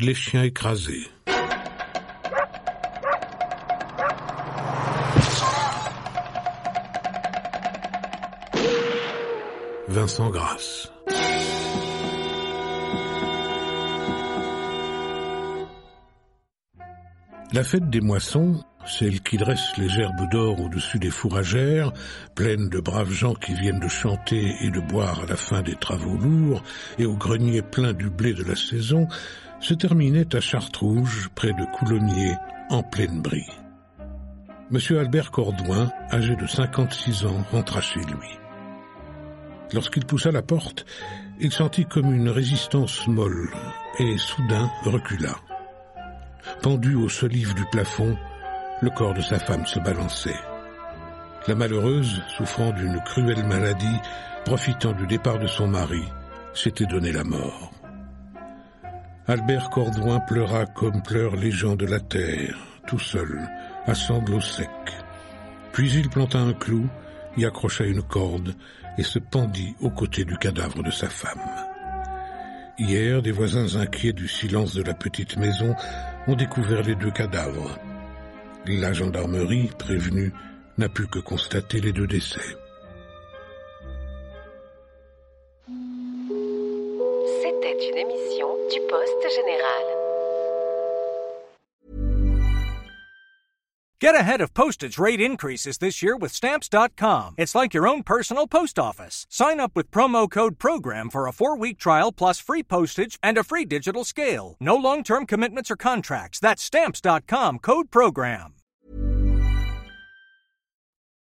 Les chiens écrasés. Vincent Grasse. La fête des moissons, celle qui dresse les gerbes d'or au-dessus des fourragères, pleine de braves gens qui viennent de chanter et de boire à la fin des travaux lourds, et au grenier plein du blé de la saison, se terminait à Chartrouge, près de Coulommiers, en pleine brie. Monsieur Albert Cordouin, âgé de 56 ans, rentra chez lui. Lorsqu'il poussa la porte, il sentit comme une résistance molle, et soudain recula. Pendu aux solives du plafond, le corps de sa femme se balançait. La malheureuse, souffrant d'une cruelle maladie, profitant du départ de son mari, s'était donné la mort. Albert Cordouin pleura comme pleurent les gens de la terre, tout seul, à sanglots secs. Puis il planta un clou, y accrocha une corde et se pendit aux côtés du cadavre de sa femme. Hier, des voisins inquiets du silence de la petite maison ont découvert les deux cadavres. La gendarmerie, prévenue, n'a pu que constater les deux décès. C'était une émission du Poste Général. Get ahead of postage rate increases this year with Stamps.com. It's like your own personal post office. Sign up with promo code PROGRAM for a four week trial plus free postage and a free digital scale. No long term commitments or contracts. That's Stamps.com code PROGRAM.